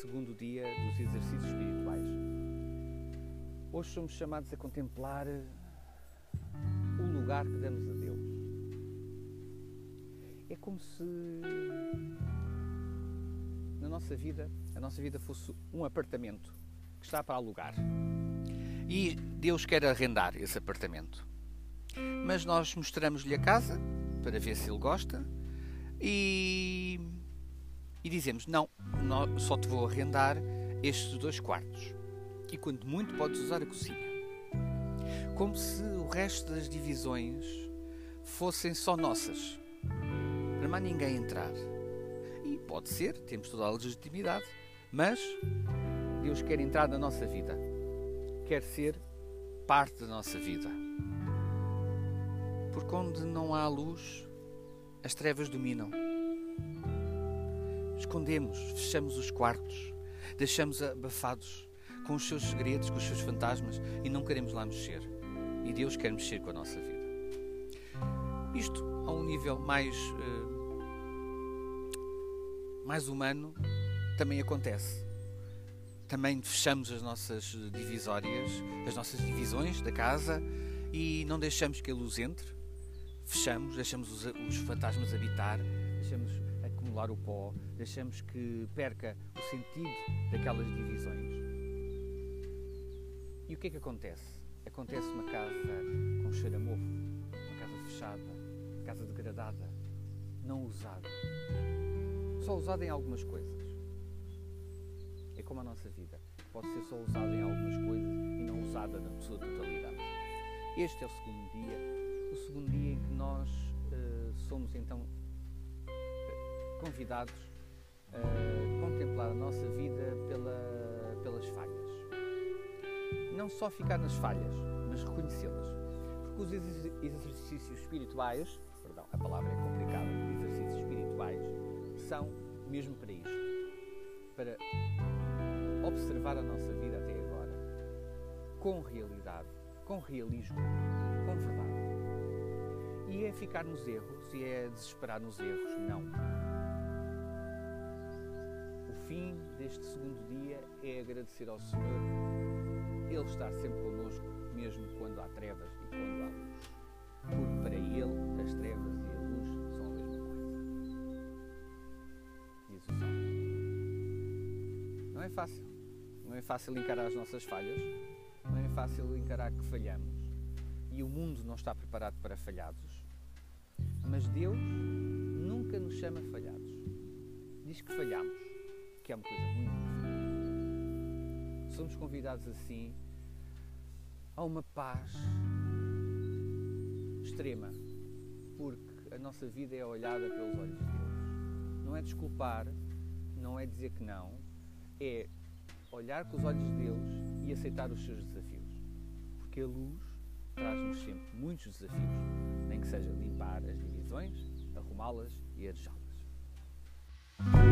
segundo dia dos exercícios espirituais. Hoje somos chamados a contemplar o lugar que damos a Deus. É como se na nossa vida, a nossa vida fosse um apartamento que está para alugar. E Deus quer arrendar esse apartamento. Mas nós mostramos-lhe a casa para ver se ele gosta e, e dizemos: Não, só te vou arrendar estes dois quartos. E quando muito, podes usar a cozinha. Como se o resto das divisões fossem só nossas, para mais ninguém entrar. E pode ser, temos toda a legitimidade, mas Deus quer entrar na nossa vida, quer ser parte da nossa vida. Porque onde não há luz, as trevas dominam. Escondemos, fechamos os quartos, deixamos abafados com os seus segredos, com os seus fantasmas e não queremos lá mexer. E Deus quer mexer com a nossa vida. Isto a um nível mais, uh, mais humano também acontece. Também fechamos as nossas divisórias, as nossas divisões da casa e não deixamos que a luz entre fechamos, deixamos os, os fantasmas habitar, deixamos acumular o pó, deixamos que perca o sentido daquelas divisões. E o que é que acontece? Acontece uma casa com cheiro a mofo, uma casa fechada, uma casa degradada, não usada. Só usada em algumas coisas. É como a nossa vida. Pode ser só usada em algumas coisas e não usada na sua totalidade. Este é o segundo dia o segundo dia em que nós uh, somos então convidados a contemplar a nossa vida pela, pelas falhas. Não só ficar nas falhas, mas reconhecê-las. Porque os exercícios espirituais, perdão, a palavra é complicada, exercícios espirituais são mesmo para isto. Para observar a nossa vida até agora com realidade, com realismo, com verdade. E é ficar nos erros e é desesperar nos erros. Não. O fim deste segundo dia é agradecer ao Senhor. Ele está sempre connosco, mesmo quando há trevas e quando há luz. Porque para Ele as trevas e a luz são a mesma coisa. Diz o Salmo. Não é fácil. Não é fácil encarar as nossas falhas. Não é fácil encarar que falhamos. E o mundo não está preparado para falhados mas Deus nunca nos chama falhados. Diz que falhamos, que é uma coisa muito. Somos convidados assim a uma paz extrema, porque a nossa vida é olhada pelos olhos de Deus. Não é desculpar, não é dizer que não, é olhar com os olhos de Deus e aceitar os seus desafios. Porque a luz traz-nos sempre muitos desafios, nem que seja limpar as divisões, arrumá-las e arejá-las.